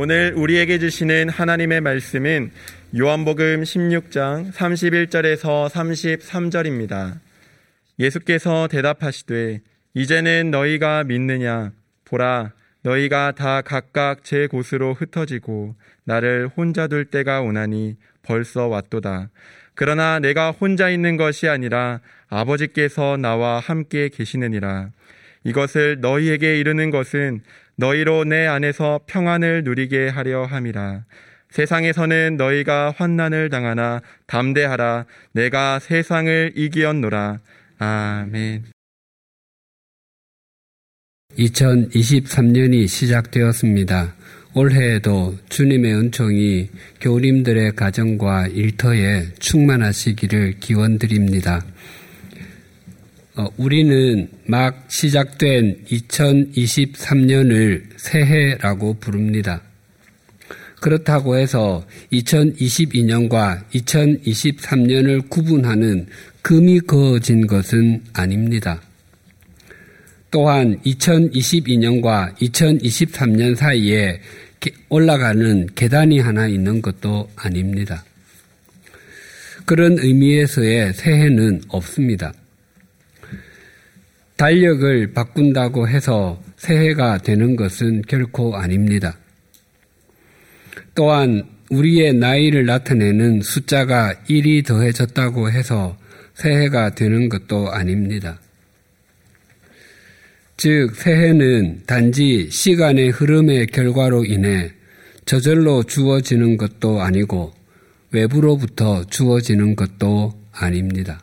오늘 우리에게 주시는 하나님의 말씀은 요한복음 16장 31절에서 33절입니다. 예수께서 대답하시되 이제는 너희가 믿느냐 보라 너희가 다 각각 제 곳으로 흩어지고 나를 혼자 둘 때가 오나니 벌써 왔도다. 그러나 내가 혼자 있는 것이 아니라 아버지께서 나와 함께 계시느니라. 이것을 너희에게 이르는 것은 너희로 내 안에서 평안을 누리게 하려 함이라. 세상에서는 너희가 환난을 당하나 담대하라. 내가 세상을 이기었노라. 아멘. 2023년이 시작되었습니다. 올해에도 주님의 은총이 교우님들의 가정과 일터에 충만하시기를 기원드립니다. 어, 우리는 막 시작된 2023년을 새해라고 부릅니다. 그렇다고 해서 2022년과 2023년을 구분하는 금이 그어진 것은 아닙니다. 또한 2022년과 2023년 사이에 올라가는 계단이 하나 있는 것도 아닙니다. 그런 의미에서의 새해는 없습니다. 달력을 바꾼다고 해서 새해가 되는 것은 결코 아닙니다. 또한 우리의 나이를 나타내는 숫자가 1이 더해졌다고 해서 새해가 되는 것도 아닙니다. 즉, 새해는 단지 시간의 흐름의 결과로 인해 저절로 주어지는 것도 아니고 외부로부터 주어지는 것도 아닙니다.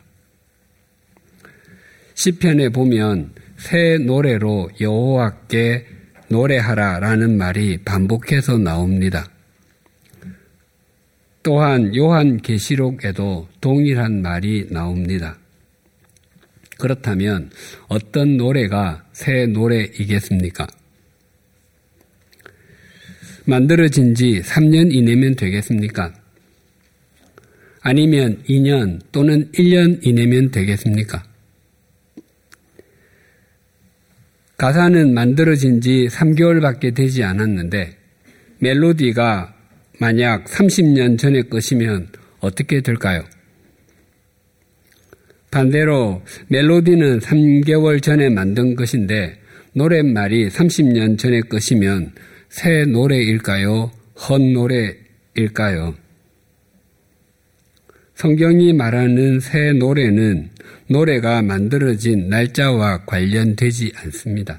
시편에 보면 새 노래로 여호와께 노래하라라는 말이 반복해서 나옵니다. 또한 요한 계시록에도 동일한 말이 나옵니다. 그렇다면 어떤 노래가 새 노래이겠습니까? 만들어진 지 3년 이내면 되겠습니까? 아니면 2년 또는 1년 이내면 되겠습니까? 가사는 만들어진 지 3개월밖에 되지 않았는데 멜로디가 만약 30년 전의 것이면 어떻게 될까요? 반대로 멜로디는 3개월 전에 만든 것인데 노랫말이 30년 전의 것이면 새 노래일까요? 헛 노래일까요? 성경이 말하는 새 노래는 노래가 만들어진 날짜와 관련되지 않습니다.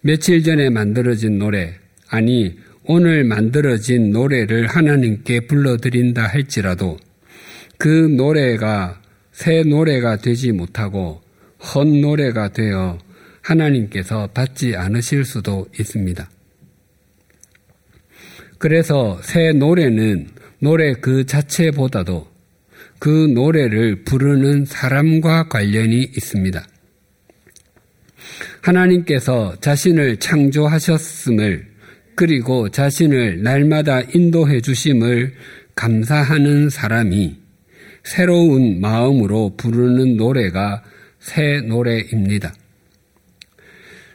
며칠 전에 만들어진 노래, 아니, 오늘 만들어진 노래를 하나님께 불러드린다 할지라도 그 노래가 새 노래가 되지 못하고 헛 노래가 되어 하나님께서 받지 않으실 수도 있습니다. 그래서 새 노래는 노래 그 자체보다도 그 노래를 부르는 사람과 관련이 있습니다. 하나님께서 자신을 창조하셨음을 그리고 자신을 날마다 인도해 주심을 감사하는 사람이 새로운 마음으로 부르는 노래가 새 노래입니다.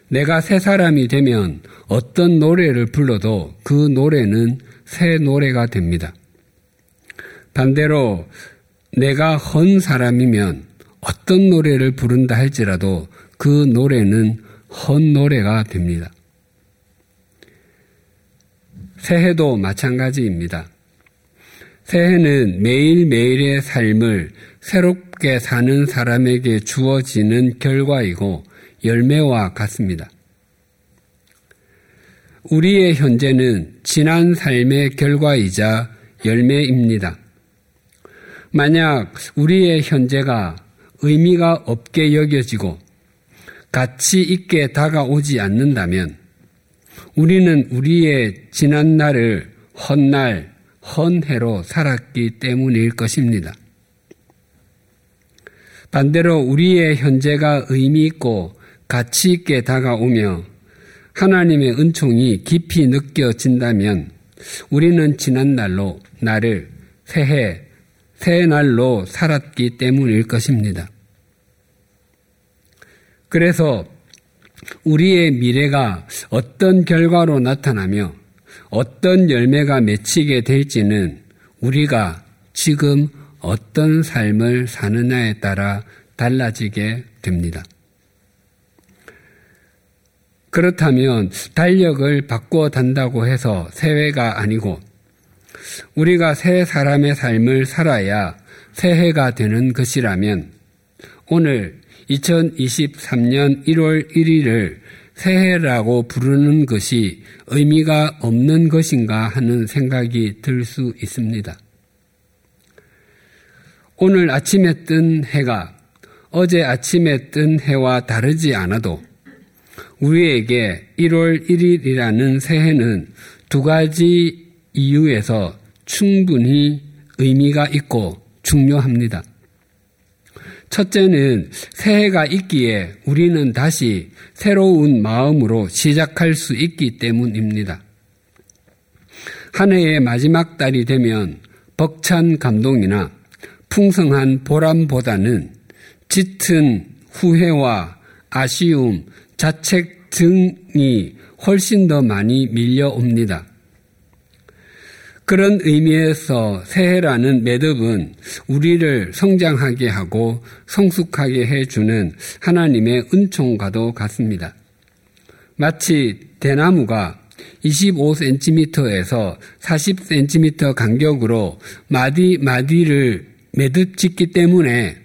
내가 새 사람이 되면 어떤 노래를 불러도 그 노래는 새 노래가 됩니다. 반대로 내가 헌 사람이면 어떤 노래를 부른다 할지라도 그 노래는 헌 노래가 됩니다. 새해도 마찬가지입니다. 새해는 매일매일의 삶을 새롭게 사는 사람에게 주어지는 결과이고 열매와 같습니다. 우리의 현재는 지난 삶의 결과이자 열매입니다. 만약 우리의 현재가 의미가 없게 여겨지고 가치 있게 다가오지 않는다면 우리는 우리의 지난 날을 헛날, 헌해로 살았기 때문일 것입니다. 반대로 우리의 현재가 의미 있고 가치 있게 다가오며 하나님의 은총이 깊이 느껴진다면 우리는 지난 날로 나를 새해 새 날로 살았기 때문일 것입니다. 그래서 우리의 미래가 어떤 결과로 나타나며 어떤 열매가 맺히게 될지는 우리가 지금 어떤 삶을 사느냐에 따라 달라지게 됩니다. 그렇다면 달력을 바꾸어 단다고 해서 새해가 아니고 우리가 새 사람의 삶을 살아야 새해가 되는 것이라면 오늘 2023년 1월 1일을 새해라고 부르는 것이 의미가 없는 것인가 하는 생각이 들 수 있습니다. 오늘 아침에 뜬 해가 어제 아침에 뜬 해와 다르지 않아도 우리에게 1월 1일이라는 새해는 두 가지 이유에서 충분히 의미가 있고 중요합니다. 첫째는 새해가 있기에 우리는 다시 새로운 마음으로 시작할 수 있기 때문입니다. 한 해의 마지막 달이 되면 벅찬 감동이나 풍성한 보람보다는 짙은 후회와 아쉬움, 자책 등이 훨씬 더 많이 밀려옵니다. 그런 의미에서 새해라는 매듭은 우리를 성장하게 하고 성숙하게 해주는 하나님의 은총과도 같습니다. 마치 대나무가 25cm에서 40cm 간격으로 마디 마디를 매듭 짓기 때문에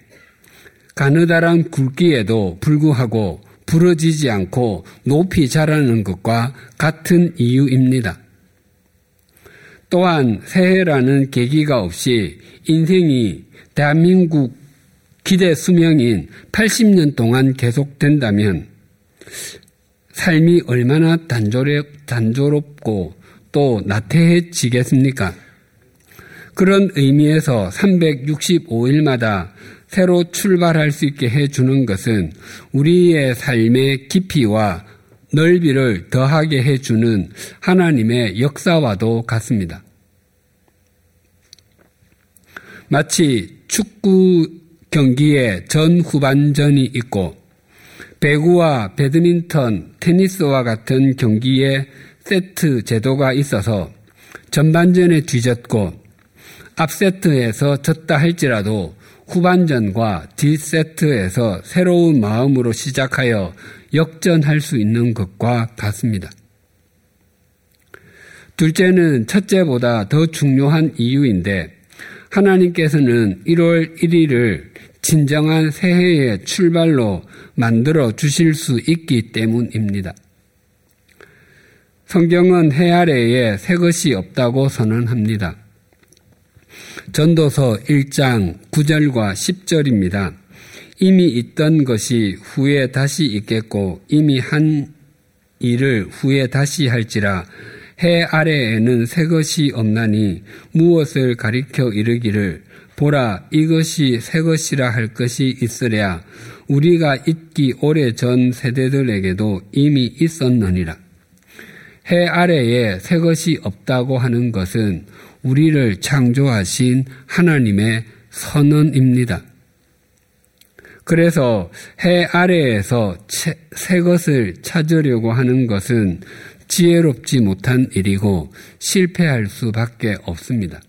가느다란 굵기에도 불구하고 부러지지 않고 높이 자라는 것과 같은 이유입니다. 또한 새해라는 계기가 없이 인생이 대한민국 기대 수명인 80년 동안 계속된다면 삶이 얼마나 단조롭, 단조롭 고 또 나태해지겠습니까? 그런 의미에서 365일마다 새로 출발할 수 있게 해주는 것은 우리의 삶의 깊이와 넓이를 더하게 해주는 하나님의 역사와도 같습니다. 마치 축구 경기에 전 후반전이 있고 배구와 배드민턴, 테니스와 같은 경기에 세트 제도가 있어서 전반전에 뒤졌고 앞세트에서 졌다 할지라도 후반전과 뒷세트에서 새로운 마음으로 시작하여 역전할 수 있는 것과 같습니다. 둘째는 첫째보다 더 중요한 이유인데 하나님께서는 1월 1일을 진정한 새해의 출발로 만들어 주실 수 있기 때문입니다. 성경은 해 아래에 새 것이 없다고 선언합니다. 전도서 1장 9절과 10절입니다. 이미 있던 것이 후에 다시 있겠고 이미 한 일을 후에 다시 할지라 해 아래에는 새 것이 없나니 무엇을 가리켜 이르기를 보라 이것이 새 것이라 할 것이 있으랴 우리가 있기 오래 전 세대들에게도 이미 있었느니라. 해 아래에 새 것이 없다고 하는 것은 우리를 창조하신 하나님의 선언입니다. 그래서 해 아래에서 새 것을 찾으려고 하는 것은 지혜롭지 못한 일이고 실패할 수밖에 없습니다.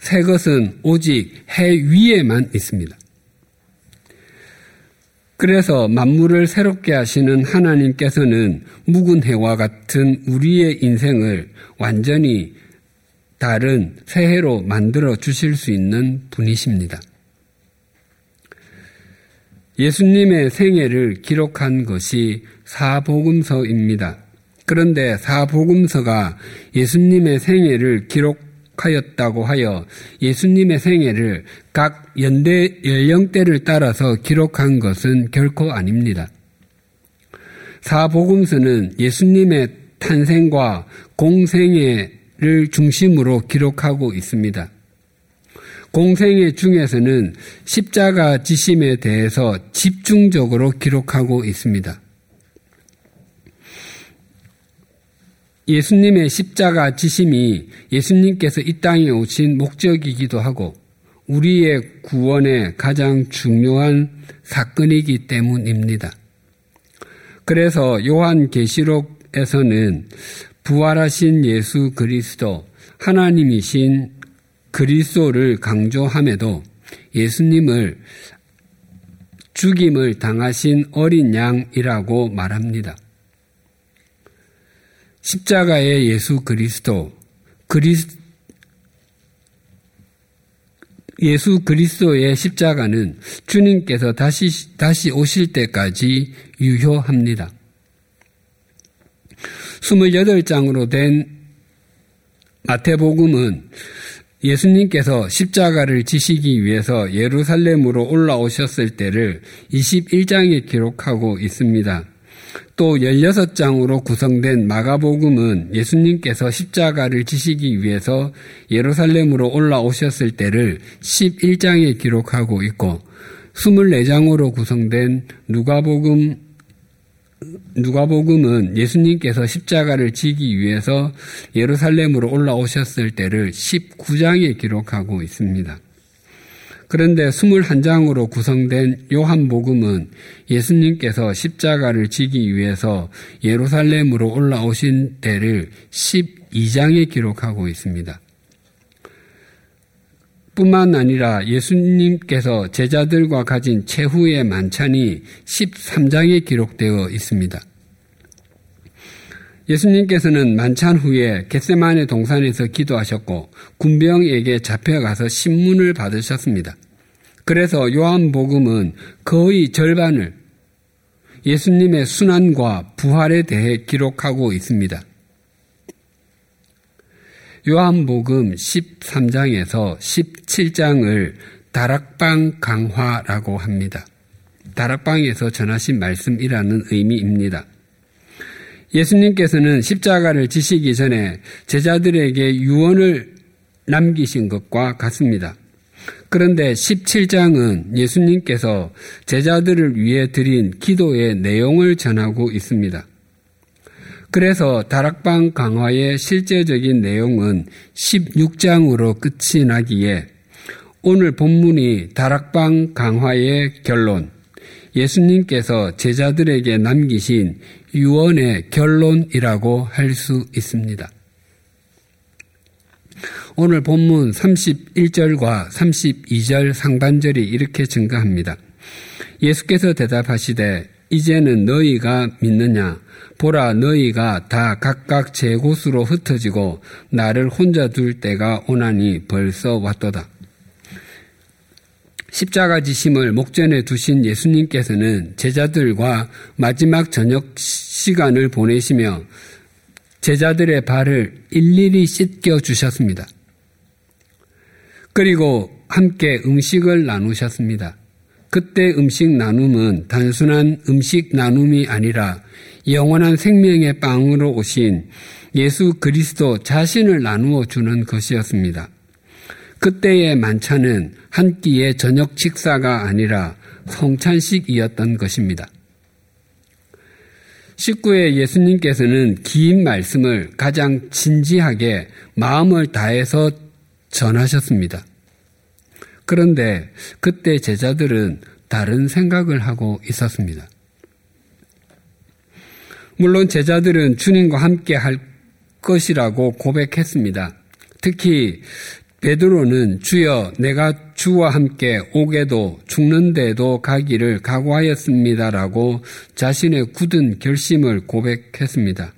새 것은 오직 해 위에만 있습니다. 그래서 만물을 새롭게 하시는 하나님께서는 묵은 해와 같은 우리의 인생을 완전히 다른 새해로 만들어 주실 수 있는 분이십니다. 예수님의 생애를 기록한 것이 사복음서입니다. 그런데 사복음서가 예수님의 생애를 기록하였다고 하여 예수님의 생애를 각 연대 연령대를 따라서 기록한 것은 결코 아닙니다. 사복음서는 예수님의 탄생과 공생애를 중심으로 기록하고 있습니다. 공생애 중에서는 십자가 지심에 대해서 집중적으로 기록하고 있습니다. 예수님의 십자가 지심이 예수님께서 이 땅에 오신 목적이기도 하고 우리의 구원의 가장 중요한 사건이기 때문입니다. 그래서 요한 계시록에서는 부활하신 예수 그리스도, 하나님이신 그리스도를 강조함에도 예수님을 죽임을 당하신 어린 양이라고 말합니다. 십자가의 예수 그리스도, 그리스, 예수 그리스도의 십자가는 주님께서 다시, 다시 오실 때까지 유효합니다. 28장으로 된 마태복음은 예수님께서 십자가를 지시기 위해서 예루살렘으로 올라오셨을 때를 21장에 기록하고 있습니다. 또 16장으로 구성된 마가복음은 예수님께서 십자가를 지시기 위해서 예루살렘으로 올라오셨을 때를 11장에 기록하고 있고 24장으로 구성된 누가복음 누가복음은 예수님께서 십자가를 지기 위해서 예루살렘으로 올라오셨을 때를 19장에 기록하고 있습니다. 그런데 21장으로 구성된 요한복음은 예수님께서 십자가를 지기 위해서 예루살렘으로 올라오신 때를 12장에 기록하고 있습니다. 뿐만 아니라 예수님께서 제자들과 가진 최후의 만찬이 13장에 기록되어 있습니다. 예수님께서는 만찬 후에 겟세만의 동산에서 기도하셨고 군병에게 잡혀가서 신문을 받으셨습니다. 그래서 요한복음은 거의 절반을 예수님의 순환과 부활에 대해 기록하고 있습니다. 요한복음 13장에서 17장을 다락방 강화라고 합니다. 다락방에서 전하신 말씀이라는 의미입니다. 예수님께서는 십자가를 지시기 전에 제자들에게 유언을 남기신 것과 같습니다. 그런데 17장은 예수님께서 제자들을 위해 드린 기도의 내용을 전하고 있습니다. 그래서 다락방 강화의 실제적인 내용은 16장으로 끝이 나기에 오늘 본문이 다락방 강화의 결론, 예수님께서 제자들에게 남기신 유언의 결론이라고 할 수 있습니다. 오늘 본문 31절과 32절 상반절이 이렇게 증가합니다. 예수께서 대답하시되 이제는 너희가 믿느냐 보라 너희가 다 각각 제 곳으로 흩어지고 나를 혼자 둘 때가 오나니 벌써 왔도다. 십자가 지심을 목전에 두신 예수님께서는 제자들과 마지막 저녁 시간을 보내시며 제자들의 발을 일일이 씻겨 주셨습니다. 그리고 함께 음식을 나누셨습니다. 그때 음식 나눔은 단순한 음식 나눔이 아니라 영원한 생명의 빵으로 오신 예수 그리스도 자신을 나누어 주는 것이었습니다. 그때의 만찬은 한 끼의 저녁 식사가 아니라 성찬식이었던 것입니다. 19회 예수님께서는 긴 말씀을 가장 진지하게 마음을 다해서 전하셨습니다. 그런데 그때 제자들은 다른 생각을 하고 있었습니다. 물론 제자들은 주님과 함께 할 것이라고 고백했습니다. 특히 베드로는 주여 내가 주와 함께 오게도 죽는데도 가기를 각오하였습니다라고 자신의 굳은 결심을 고백했습니다.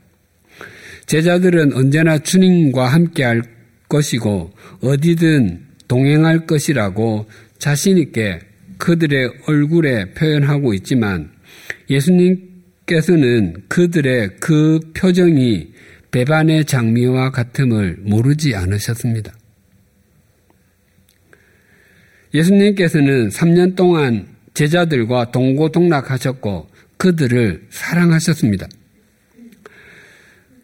제자들은 언제나 주님과 함께 할 것이고 어디든 동행할 것이라고 자신있게 그들의 얼굴에 표현하고 있지만 예수님 께서는 그들의 그 표정이 배반의 장미와 같음을 모르지 않으셨습니다. 예수님께서는 3년 동안 제자들과 동고동락하셨고 그들을 사랑하셨습니다.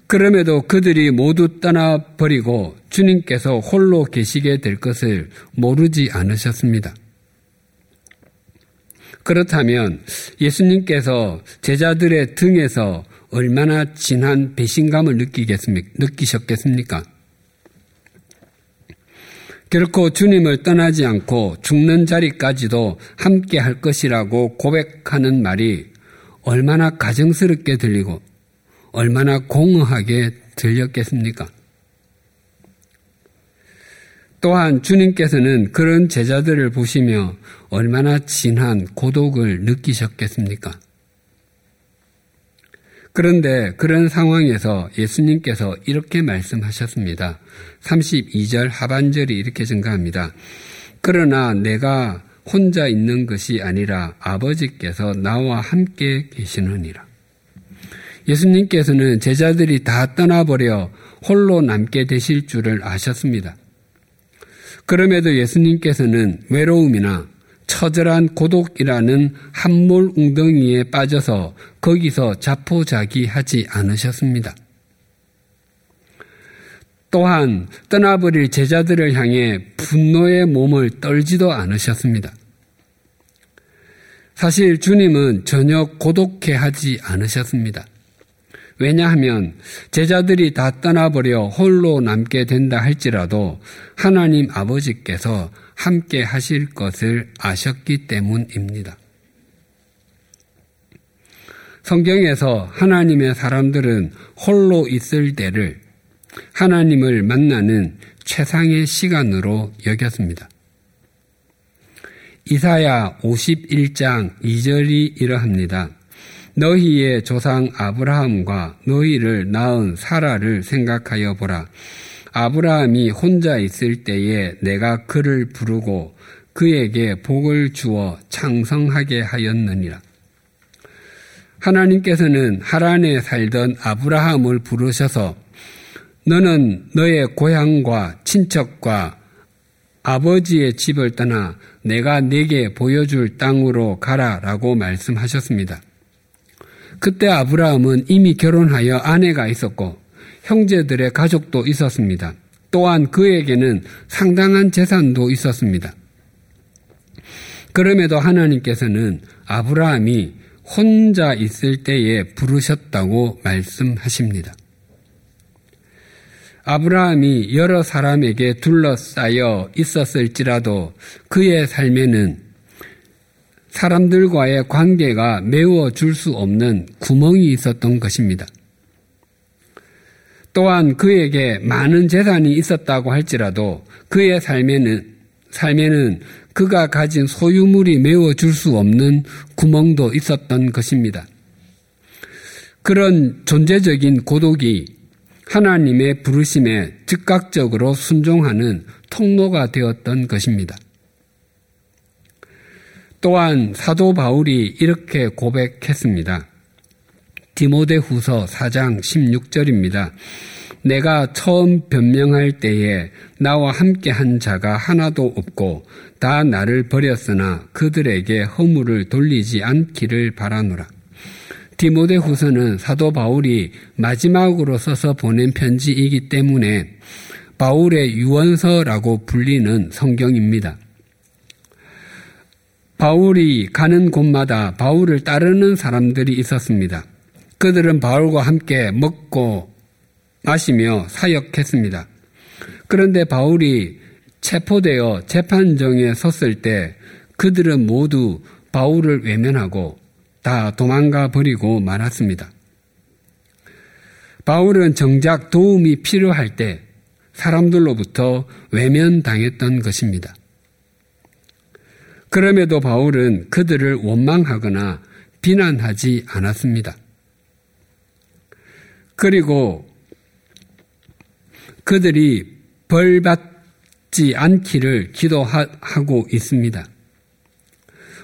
그럼에도 그들이 모두 떠나버리고 주님께서 홀로 계시게 될 것을 모르지 않으셨습니다. 그렇다면 예수님께서 제자들의 등에서 얼마나 진한 배신감을 느끼셨겠습니까? 결코 주님을 떠나지 않고 죽는 자리까지도 함께 할 것이라고 고백하는 말이 얼마나 가정스럽게 들리고 얼마나 공허하게 들렸겠습니까? 또한 주님께서는 그런 제자들을 보시며 얼마나 진한 고독을 느끼셨겠습니까? 그런데 그런 상황에서 예수님께서 이렇게 말씀하셨습니다. 32절 하반절이 이렇게 증가합니다. 그러나 내가 혼자 있는 것이 아니라 아버지께서 나와 함께 계시느니라. 예수님께서는 제자들이 다 떠나버려 홀로 남게 되실 줄을 아셨습니다. 그럼에도 예수님께서는 외로움이나 처절한 고독이라는 한몰 웅덩이에 빠져서 거기서 자포자기하지 않으셨습니다. 또한 떠나버릴 제자들을 향해 분노의 몸을 떨지도 않으셨습니다. 사실 주님은 전혀 고독해 하지 않으셨습니다. 왜냐하면 제자들이 다 떠나버려 홀로 남게 된다 할지라도 하나님 아버지께서 함께 하실 것을 아셨기 때문입니다. 성경에서 하나님의 사람들은 홀로 있을 때를 하나님을 만나는 최상의 시간으로 여겼습니다. 이사야 51장 2절이 이러합니다. 너희의 조상 아브라함과 너희를 낳은 사라를 생각하여 보라. 아브라함이 혼자 있을 때에 내가 그를 부르고 그에게 복을 주어 창성하게 하였느니라. 하나님께서는 하란에 살던 아브라함을 부르셔서 너는 너의 고향과 친척과 아버지의 집을 떠나 내가 내게 보여줄 땅으로 가라 라고 말씀하셨습니다. 그때 아브라함은 이미 결혼하여 아내가 있었고 형제들의 가족도 있었습니다. 또한 그에게는 상당한 재산도 있었습니다. 그럼에도 하나님께서는 아브라함이 혼자 있을 때에 부르셨다고 말씀하십니다. 아브라함이 여러 사람에게 둘러싸여 있었을지라도 그의 삶에는 사람들과의 관계가 메워줄 수 없는 구멍이 있었던 것입니다. 또한 그에게 많은 재산이 있었다고 할지라도 그의 삶에는 삶에는 그가 가진 소유물이 메워줄 수 없는 구멍도 있었던 것입니다. 그런 존재적인 고독이 하나님의 부르심에 즉각적으로 순종하는 통로가 되었던 것입니다. 또한 사도 바울이 이렇게 고백했습니다. 디모데 후서 4장 16절입니다. 내가 처음 변명할 때에 나와 함께 한 자가 하나도 없고 다 나를 버렸으나 그들에게 허물을 돌리지 않기를 바라노라. 디모데 후서는 사도 바울이 마지막으로 써서 보낸 편지이기 때문에 바울의 유언서라고 불리는 성경입니다. 바울이 가는 곳마다 바울을 따르는 사람들이 있었습니다. 그들은 바울과 함께 먹고 마시며 사역했습니다. 그런데 바울이 체포되어 재판정에 섰을 때 그들은 모두 바울을 외면하고 다 도망가 버리고 말았습니다. 바울은 정작 도움이 필요할 때 사람들로부터 외면당했던 것입니다. 그럼에도 바울은 그들을 원망하거나 비난하지 않았습니다. 그리고 그들이 벌 받지 않기를 기도하고 있습니다.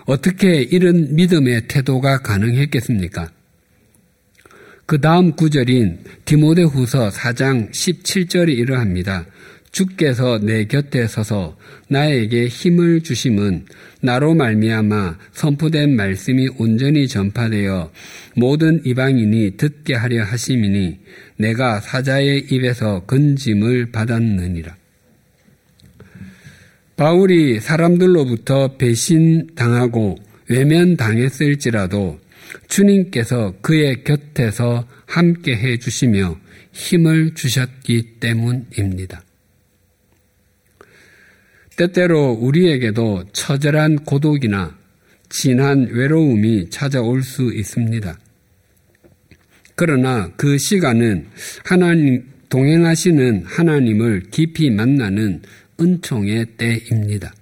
어떻게 이런 믿음의 태도가 가능했겠습니까? 그 다음 구절인 디모데 후서 4장 17절이 이러합니다. 주께서 내 곁에 서서 나에게 힘을 주심은 나로 말미암아 선포된 말씀이 온전히 전파되어 모든 이방인이 듣게 하려 하심이니 내가 사자의 입에서 건짐을 받았느니라. 바울이 사람들로부터 배신당하고 외면당했을지라도 주님께서 그의 곁에서 함께 해 주시며 힘을 주셨기 때문입니다. 때때로 우리에게도 처절한 고독이나 진한 외로움이 찾아올 수 있습니다. 그러나 그 시간은 하나님, 동행하시는 하나님을 깊이 만나는 은총의 때입니다.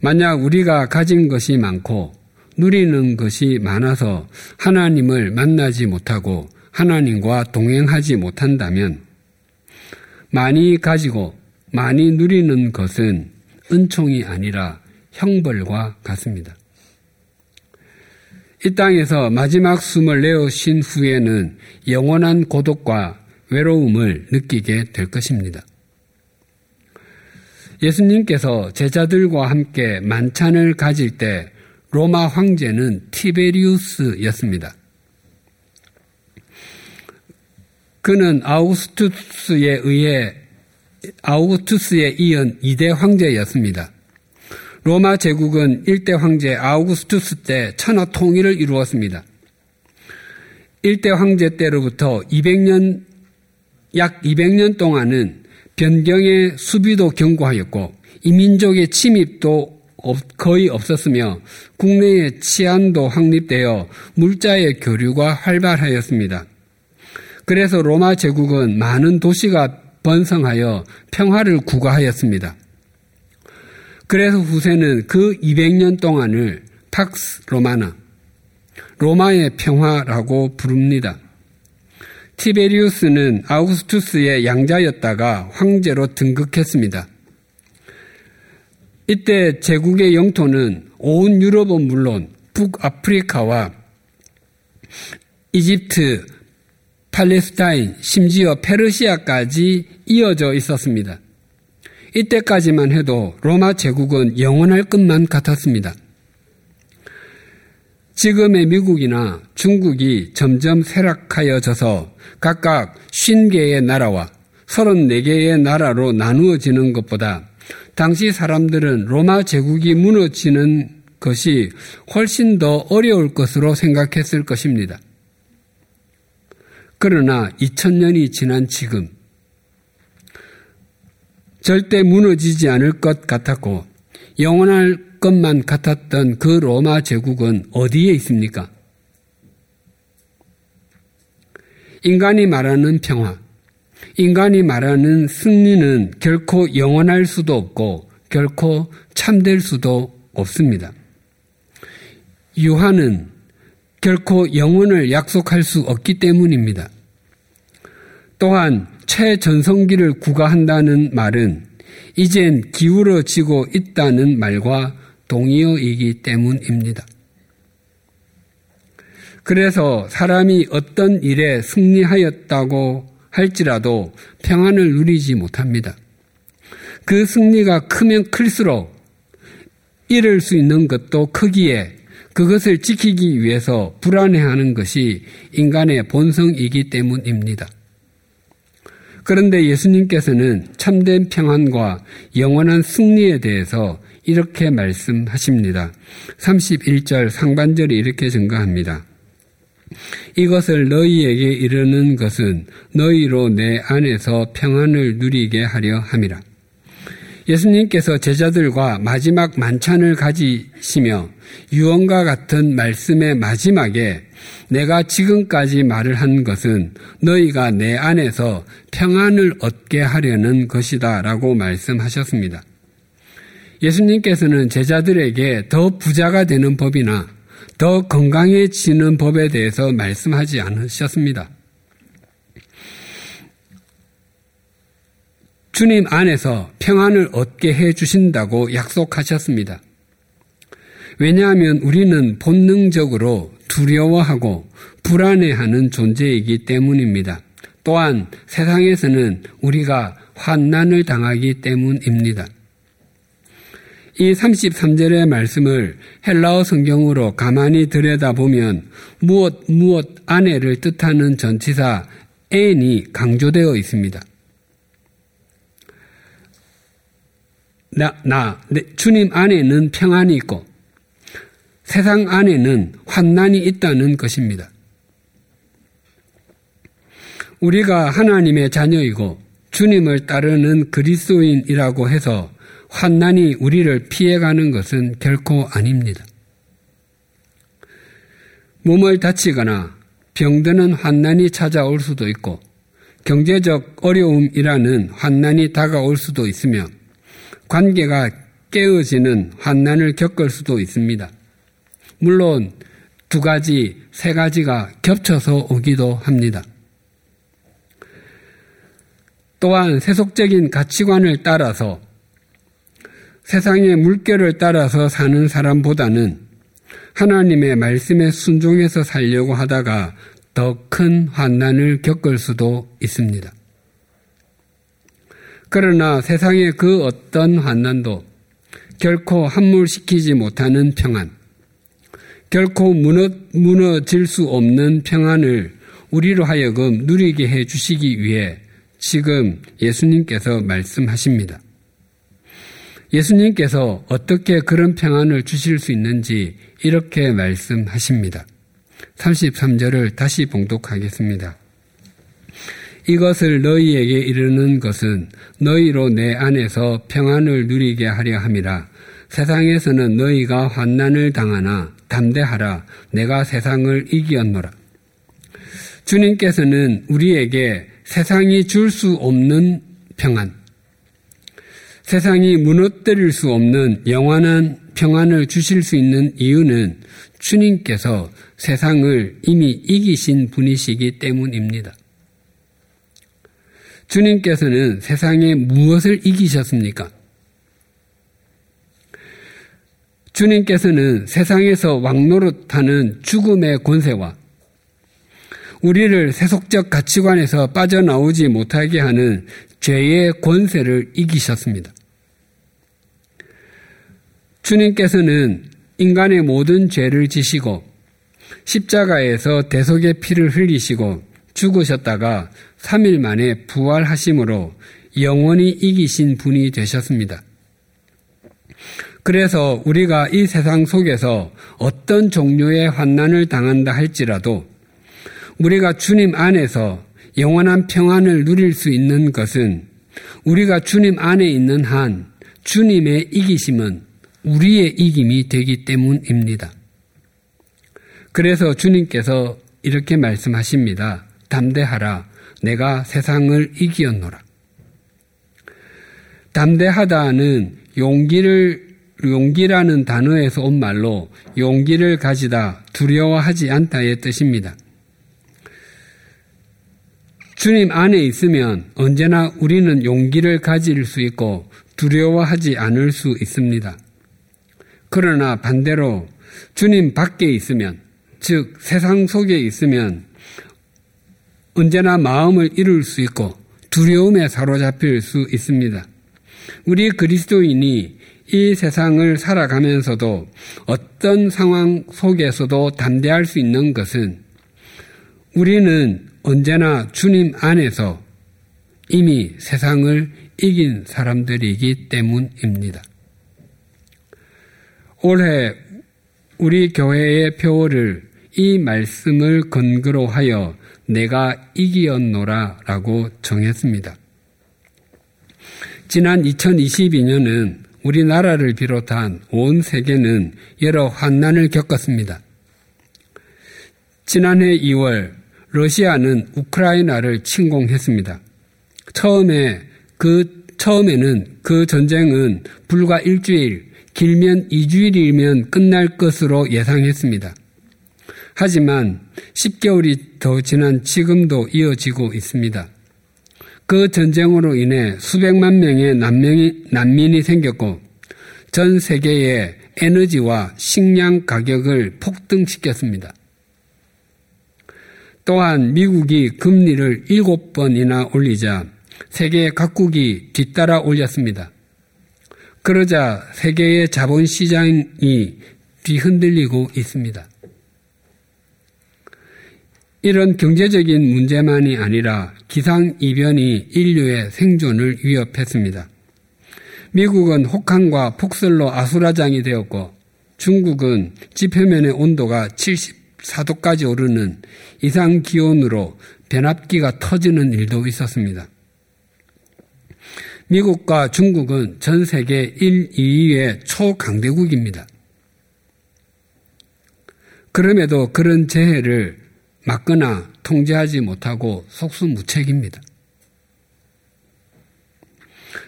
만약 우리가 가진 것이 많고 누리는 것이 많아서 하나님을 만나지 못하고 하나님과 동행하지 못한다면 많이 가지고 많이 누리는 것은 은총이 아니라 형벌과 같습니다. 이 땅에서 마지막 숨을 내어신 후에는 영원한 고독과 외로움을 느끼게 될 것입니다. 예수님께서 제자들과 함께 만찬을 가질 때 로마 황제는 티베리우스였습니다. 그는 아우구스투스에 의해 아우구스투스에 이은 2대 황제였습니다. 로마 제국은 일대 황제 아우구스투스 때 천하 통일을 이루었습니다. 일대 황제 때로부터 200년 약 200년 동안은 변경의 수비도 경고하였고 이민족의 침입도 거의 없었으며 국내의 치안도 확립되어 물자의 교류가 활발하였습니다. 그래서 로마 제국은 많은 도시가 번성하여 평화를 구가하였습니다. 그래서 후세는 그 200년 동안을 팍스 로마나, 로마의 평화라고 부릅니다. 티베리우스는 아우구스투스의 양자였다가 황제로 등극했습니다. 이때 제국의 영토는 온 유럽은 물론 북아프리카와 이집트, 팔레스타인, 심지어 페르시아까지 이어져 있었습니다. 이때까지만 해도 로마 제국은 영원할 것만 같았습니다. 지금의 미국이나 중국이 점점 쇠락하여져서 각각 50개의 나라와 34개의 나라로 나누어지는 것보다 당시 사람들은 로마 제국이 무너지는 것이 훨씬 더 어려울 것으로 생각했을 것입니다. 그러나 2000년이 지난 지금 절대 무너지지 않을 것 같았고 영원할 것만 같았던 그 로마 제국은 어디에 있습니까? 인간이 말하는 평화, 인간이 말하는 승리는 결코 영원할 수도 없고 결코 참될 수도 없습니다. 유한은 결코 영혼을 약속할 수 없기 때문입니다. 또한 최전성기를 구가한다는 말은 이젠 기울어지고 있다는 말과 동의어이기 때문입니다. 그래서 사람이 어떤 일에 승리하였다고 할지라도 평안을 누리지 못합니다. 그 승리가 크면 클수록 이룰 수 있는 것도 크기에 그것을 지키기 위해서 불안해하는 것이 인간의 본성이기 때문입니다. 그런데 예수님께서는 참된 평안과 영원한 승리에 대해서 이렇게 말씀하십니다. 31절 상반절이 이렇게 증가합니다. 이것을 너희에게 이르는 것은 너희로 내 안에서 평안을 누리게 하려 함이라. 예수님께서 제자들과 마지막 만찬을 가지시며 유언과 같은 말씀의 마지막에 내가 지금까지 말을 한 것은 너희가 내 안에서 평안을 얻게 하려는 것이다 라고 말씀하셨습니다. 예수님께서는 제자들에게 더 부자가 되는 법이나 더 건강해지는 법에 대해서 말씀하지 않으셨습니다. 주님 안에서 평안을 얻게 해 주신다고 약속하셨습니다. 왜냐하면 우리는 본능적으로 두려워하고 불안해하는 존재이기 때문입니다. 또한 세상에서는 우리가 환난을 당하기 때문입니다. 이 33절의 말씀을 헬라어 성경으로 가만히 들여다보면 무엇 무엇 아내를 뜻하는 전치사 n이 강조되어 있습니다. 나, 나, 네, 주님 안에는 평안이 있고 세상 안에는 환난이 있다는 것입니다. 우리가 하나님의 자녀이고 주님을 따르는 그리스도인이라고 해서 환난이 우리를 피해가는 것은 결코 아닙니다. 몸을 다치거나 병드는 환난이 찾아올 수도 있고 경제적 어려움이라는 환난이 다가올 수도 있으며 관계가 깨어지는 환난을 겪을 수도 있습니다. 물론 두 가지, 세 가지가 겹쳐서 오기도 합니다. 또한 세속적인 가치관을 따라서 세상의 물결을 따라서 사는 사람보다는 하나님의 말씀에 순종해서 살려고 하다가 더 큰 환난을 겪을 수도 있습니다. 그러나 세상의 그 어떤 환난도 결코 함몰시키지 못하는 평안, 결코 무너, 무너질 수 없는 평안을 우리로 하여금 누리게 해 주시기 위해 지금 예수님께서 말씀하십니다. 예수님께서 어떻게 그런 평안을 주실 수 있는지 이렇게 말씀하십니다. 33절을 다시 봉독하겠습니다. 이것을 너희에게 이르는 것은 너희로 내 안에서 평안을 누리게 하려 함이라. 세상에서는 너희가 환난을 당하나 담대하라. 내가 세상을 이기었노라. 주님께서는 우리에게 세상이 줄 수 없는 평안, 세상이 무너뜨릴 수 없는 영원한 평안을 주실 수 있는 이유는 주님께서 세상을 이미 이기신 분이시기 때문입니다. 주님께서는 세상에 무엇을 이기셨습니까? 주님께서는 세상에서 왕노릇하는 죽음의 권세와 우리를 세속적 가치관에서 빠져나오지 못하게 하는 죄의 권세를 이기셨습니다. 주님께서는 인간의 모든 죄를 지시고 십자가에서 대속의 피를 흘리시고 죽으셨다가 3일 만에 부활하심으로 영원히 이기신 분이 되셨습니다. 그래서 우리가 이 세상 속에서 어떤 종류의 환난을 당한다 할지라도 우리가 주님 안에서 영원한 평안을 누릴 수 있는 것은 우리가 주님 안에 있는 한 주님의 이기심은 우리의 이김이 되기 때문입니다. 그래서 주님께서 이렇게 말씀하십니다. 담대하라. 내가 세상을 이기었노라. 담대하다는 용기를 용기라는 단어에서 온 말로 용기를 가지다, 두려워하지 않다의 뜻입니다. 주님 안에 있으면 언제나 우리는 용기를 가질 수 있고 두려워하지 않을 수 있습니다. 그러나 반대로 주님 밖에 있으면, 즉 세상 속에 있으면 언제나 마음을 잃을 수 있고 두려움에 사로잡힐 수 있습니다. 우리 그리스도인이 이 세상을 살아가면서도 어떤 상황 속에서도 담대할 수 있는 것은 우리는 언제나 주님 안에서 이미 세상을 이긴 사람들이기 때문입니다. 올해 우리 교회의 표어를 이 말씀을 근거로 하여 내가 이기었노라 라고 정했습니다. 지난 2022년은 우리나라를 비롯한 온 세계는 여러 환난을 겪었습니다. 지난해 2월 러시아는 우크라이나를 침공했습니다. 처음에 그 처음에는 그 전쟁은 불과 일주일, 길면 2주일이면 끝날 것으로 예상했습니다. 하지만 10개월이 더 지난 지금도 이어지고 있습니다. 그 전쟁으로 인해 수백만 명의 난민이, 난민이 생겼고 전 세계의 에너지와 식량 가격을 폭등시켰습니다. 또한 미국이 금리를 7번이나 올리자 세계 각국이 뒤따라 올렸습니다. 그러자 세계의 자본시장이 뒤흔들리고 있습니다. 이런 경제적인 문제만이 아니라 기상이변이 인류의 생존을 위협했습니다. 미국은 혹한과 폭설로 아수라장이 되었고 중국은 지표면의 온도가 74도까지 오르는 이상 기온으로 변압기가 터지는 일도 있었습니다. 미국과 중국은 전 세계 1, 2위의 초강대국입니다. 그럼에도 그런 재해를 막거나 통제하지 못하고 속수무책입니다.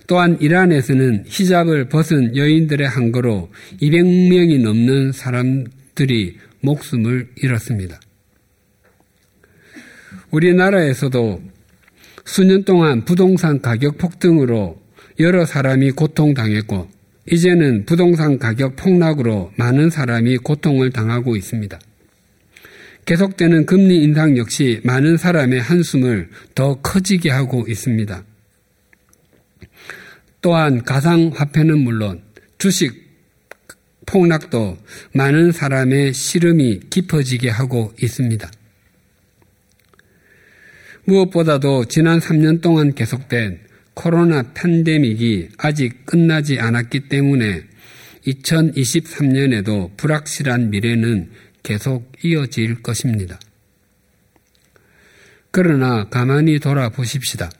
또한 이란에서는 히잡을 벗은 여인들의 항거로 200명이 넘는 사람들이 목숨을 잃었습니다. 우리나라에서도 수년 동안 부동산 가격 폭등으로 여러 사람이 고통당했고 이제는 부동산 가격 폭락으로 많은 사람이 고통을 당하고 있습니다. 계속되는 금리 인상 역시 많은 사람의 한숨을 더 커지게 하고 있습니다. 또한 가상화폐는 물론 주식 폭락도 많은 사람의 시름이 깊어지게 하고 있습니다. 무엇보다도 지난 3년 동안 계속된 코로나 팬데믹이 아직 끝나지 않았기 때문에 2023년에도 불확실한 미래는 계속 이어질 것입니다. 그러나 가만히 돌아보십시다.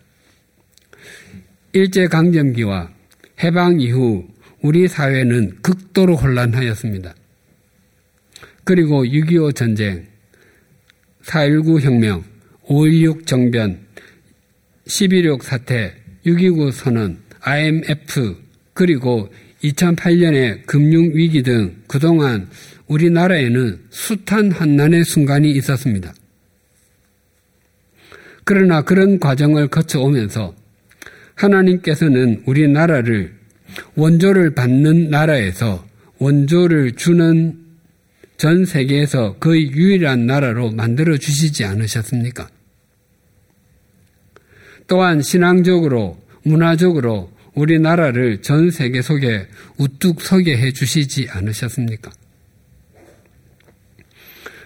일제강점기와 해방 이후 우리 사회는 극도로 혼란하였습니다. 그리고 6.25 전쟁, 4.19 혁명, 5.16 정변, 11.6 사태, 6.29 선언, IMF, 그리고 2008년의 금융위기 등 그동안 우리나라에는 숱한 한난의 순간이 있었습니다. 그러나 그런 과정을 거쳐오면서 하나님께서는 우리나라를 원조를 받는 나라에서 원조를 주는 전 세계에서 거의 유일한 나라로 만들어 주시지 않으셨습니까? 또한 신앙적으로, 문화적으로 우리나라를 전 세계 속에 우뚝 서게 해 주시지 않으셨습니까?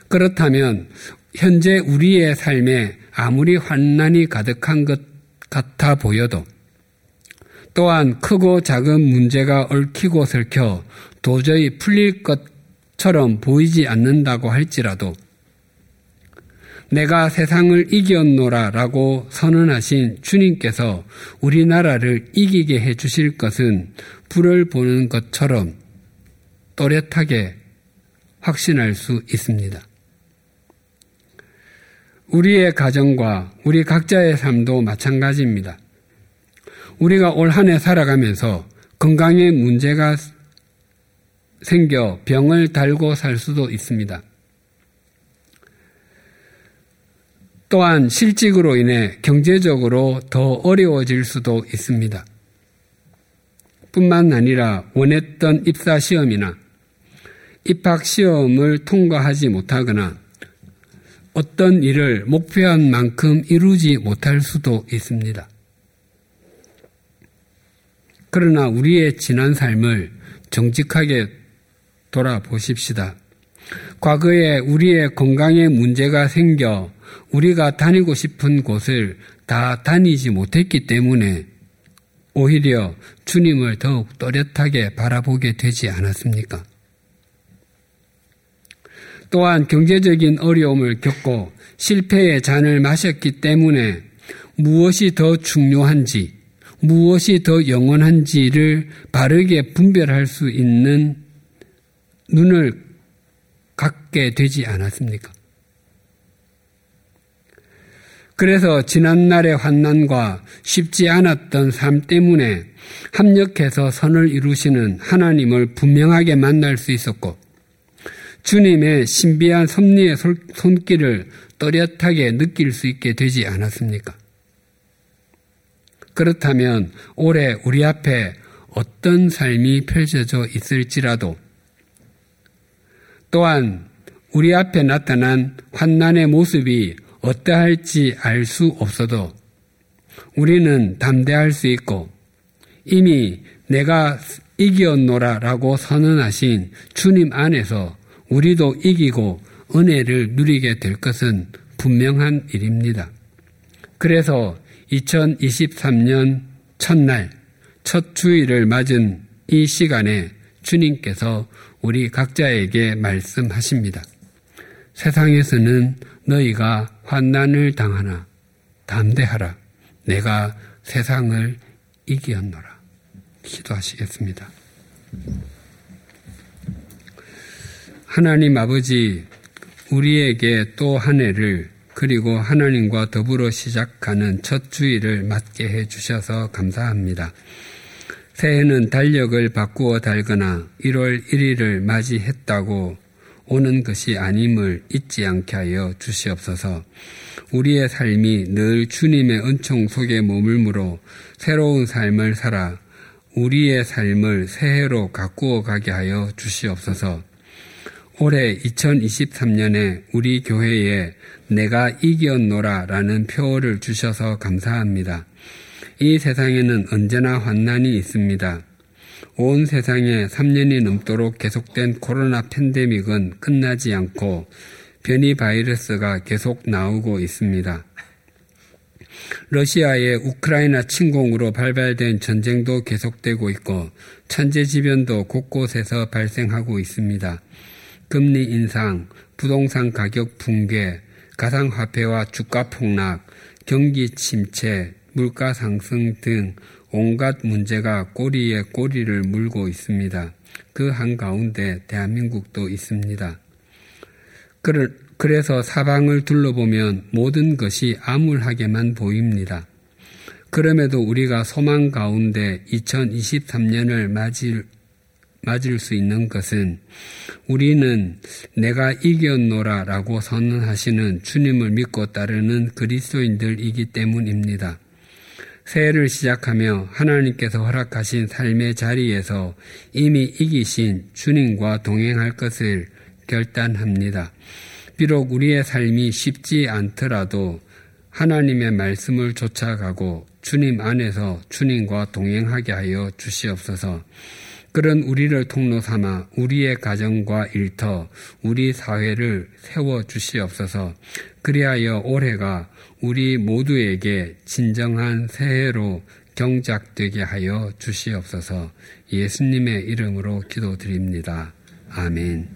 그렇다면 현재 우리의 삶에 아무리 환난이 가득한 것 같아 보여도 또한 크고 작은 문제가 얽히고 설켜 도저히 풀릴 것처럼 보이지 않는다고 할지라도 내가 세상을 이겼노라 라고 선언하신 주님께서 우리나라를 이기게 해 주실 것은 불을 보는 것처럼 또렷하게 확신할 수 있습니다. 우리의 가정과 우리 각자의 삶도 마찬가지입니다. 우리가 올 한 해 살아가면서 건강에 문제가 생겨 병을 달고 살 수도 있습니다. 또한 실직으로 인해 경제적으로 더 어려워질 수도 있습니다. 뿐만 아니라 원했던 입사 시험이나 입학 시험을 통과하지 못하거나 어떤 일을 목표한 만큼 이루지 못할 수도 있습니다. 그러나 우리의 지난 삶을 정직하게 돌아보십시다. 과거에 우리의 건강에 문제가 생겨 우리가 다니고 싶은 곳을 다 다니지 못했기 때문에 오히려 주님을 더욱 또렷하게 바라보게 되지 않았습니까? 또한 경제적인 어려움을 겪고 실패의 잔을 마셨기 때문에 무엇이 더 중요한지, 무엇이 더 영원한지를 바르게 분별할 수 있는 눈을 갖게 되지 않았습니까? 그래서 지난날의 환난과 쉽지 않았던 삶 때문에 합력해서 선을 이루시는 하나님을 분명하게 만날 수 있었고 주님의 신비한 섭리의 손길을 또렷하게 느낄 수 있게 되지 않았습니까? 그렇다면 올해 우리 앞에 어떤 삶이 펼쳐져 있을지라도 또한 우리 앞에 나타난 환난의 모습이 어떠할지 알 수 없어도 우리는 담대할 수 있고 이미 내가 이겼노라라고 선언하신 주님 안에서 우리도 이기고 은혜를 누리게 될 것은 분명한 일입니다. 그래서 2023년 첫날, 첫 주일을 맞은 이 시간에 주님께서 우리 각자에게 말씀하십니다. 세상에서는 너희가 환난을 당하나 담대하라. 내가 세상을 이기었노라. 기도하시겠습니다. 하나님 아버지, 우리에게 또 한 해를 그리고 하나님과 더불어 시작하는 첫 주일을 맞게 해 주셔서 감사합니다. 새해는 달력을 바꾸어 달거나 1월 1일을 맞이했다고 오는 것이 아님을 잊지 않게 하여 주시옵소서. 우리의 삶이 늘 주님의 은총 속에 머물므로 새로운 삶을 살아 우리의 삶을 새해로 가꾸어 가게 하여 주시옵소서. 올해 2023년에 우리 교회에 내가 이겼노라 라는 표어를 주셔서 감사합니다. 이 세상에는 언제나 환난이 있습니다. 온 세상에 3년이 넘도록 계속된 코로나 팬데믹은 끝나지 않고 변이 바이러스가 계속 나오고 있습니다. 러시아의 우크라이나 침공으로 발발된 전쟁도 계속되고 있고 천재지변도 곳곳에서 발생하고 있습니다. 금리 인상, 부동산 가격 붕괴, 가상화폐와 주가 폭락, 경기 침체, 물가 상승 등 온갖 문제가 꼬리에 꼬리를 물고 있습니다. 그 한가운데 대한민국도 있습니다. 그래서 사방을 둘러보면 모든 것이 암울하게만 보입니다. 그럼에도 우리가 소망 가운데 2023년을 맞을, 맞을 수 있는 것은 우리는 내가 이겼노라 라고 선언하시는 주님을 믿고 따르는 그리스도인들이기 때문입니다. 새해를 시작하며 하나님께서 허락하신 삶의 자리에서 이미 이기신 주님과 동행할 것을 결단합니다. 비록 우리의 삶이 쉽지 않더라도 하나님의 말씀을 쫓아가고 주님 안에서 주님과 동행하게 하여 주시옵소서. 그런 우리를 통로 삼아 우리의 가정과 일터, 우리 사회를 세워 주시옵소서. 그리하여 올해가 우리 모두에게 진정한 새해로 경작되게 하여 주시옵소서. 예수님의 이름으로 기도드립니다. 아멘.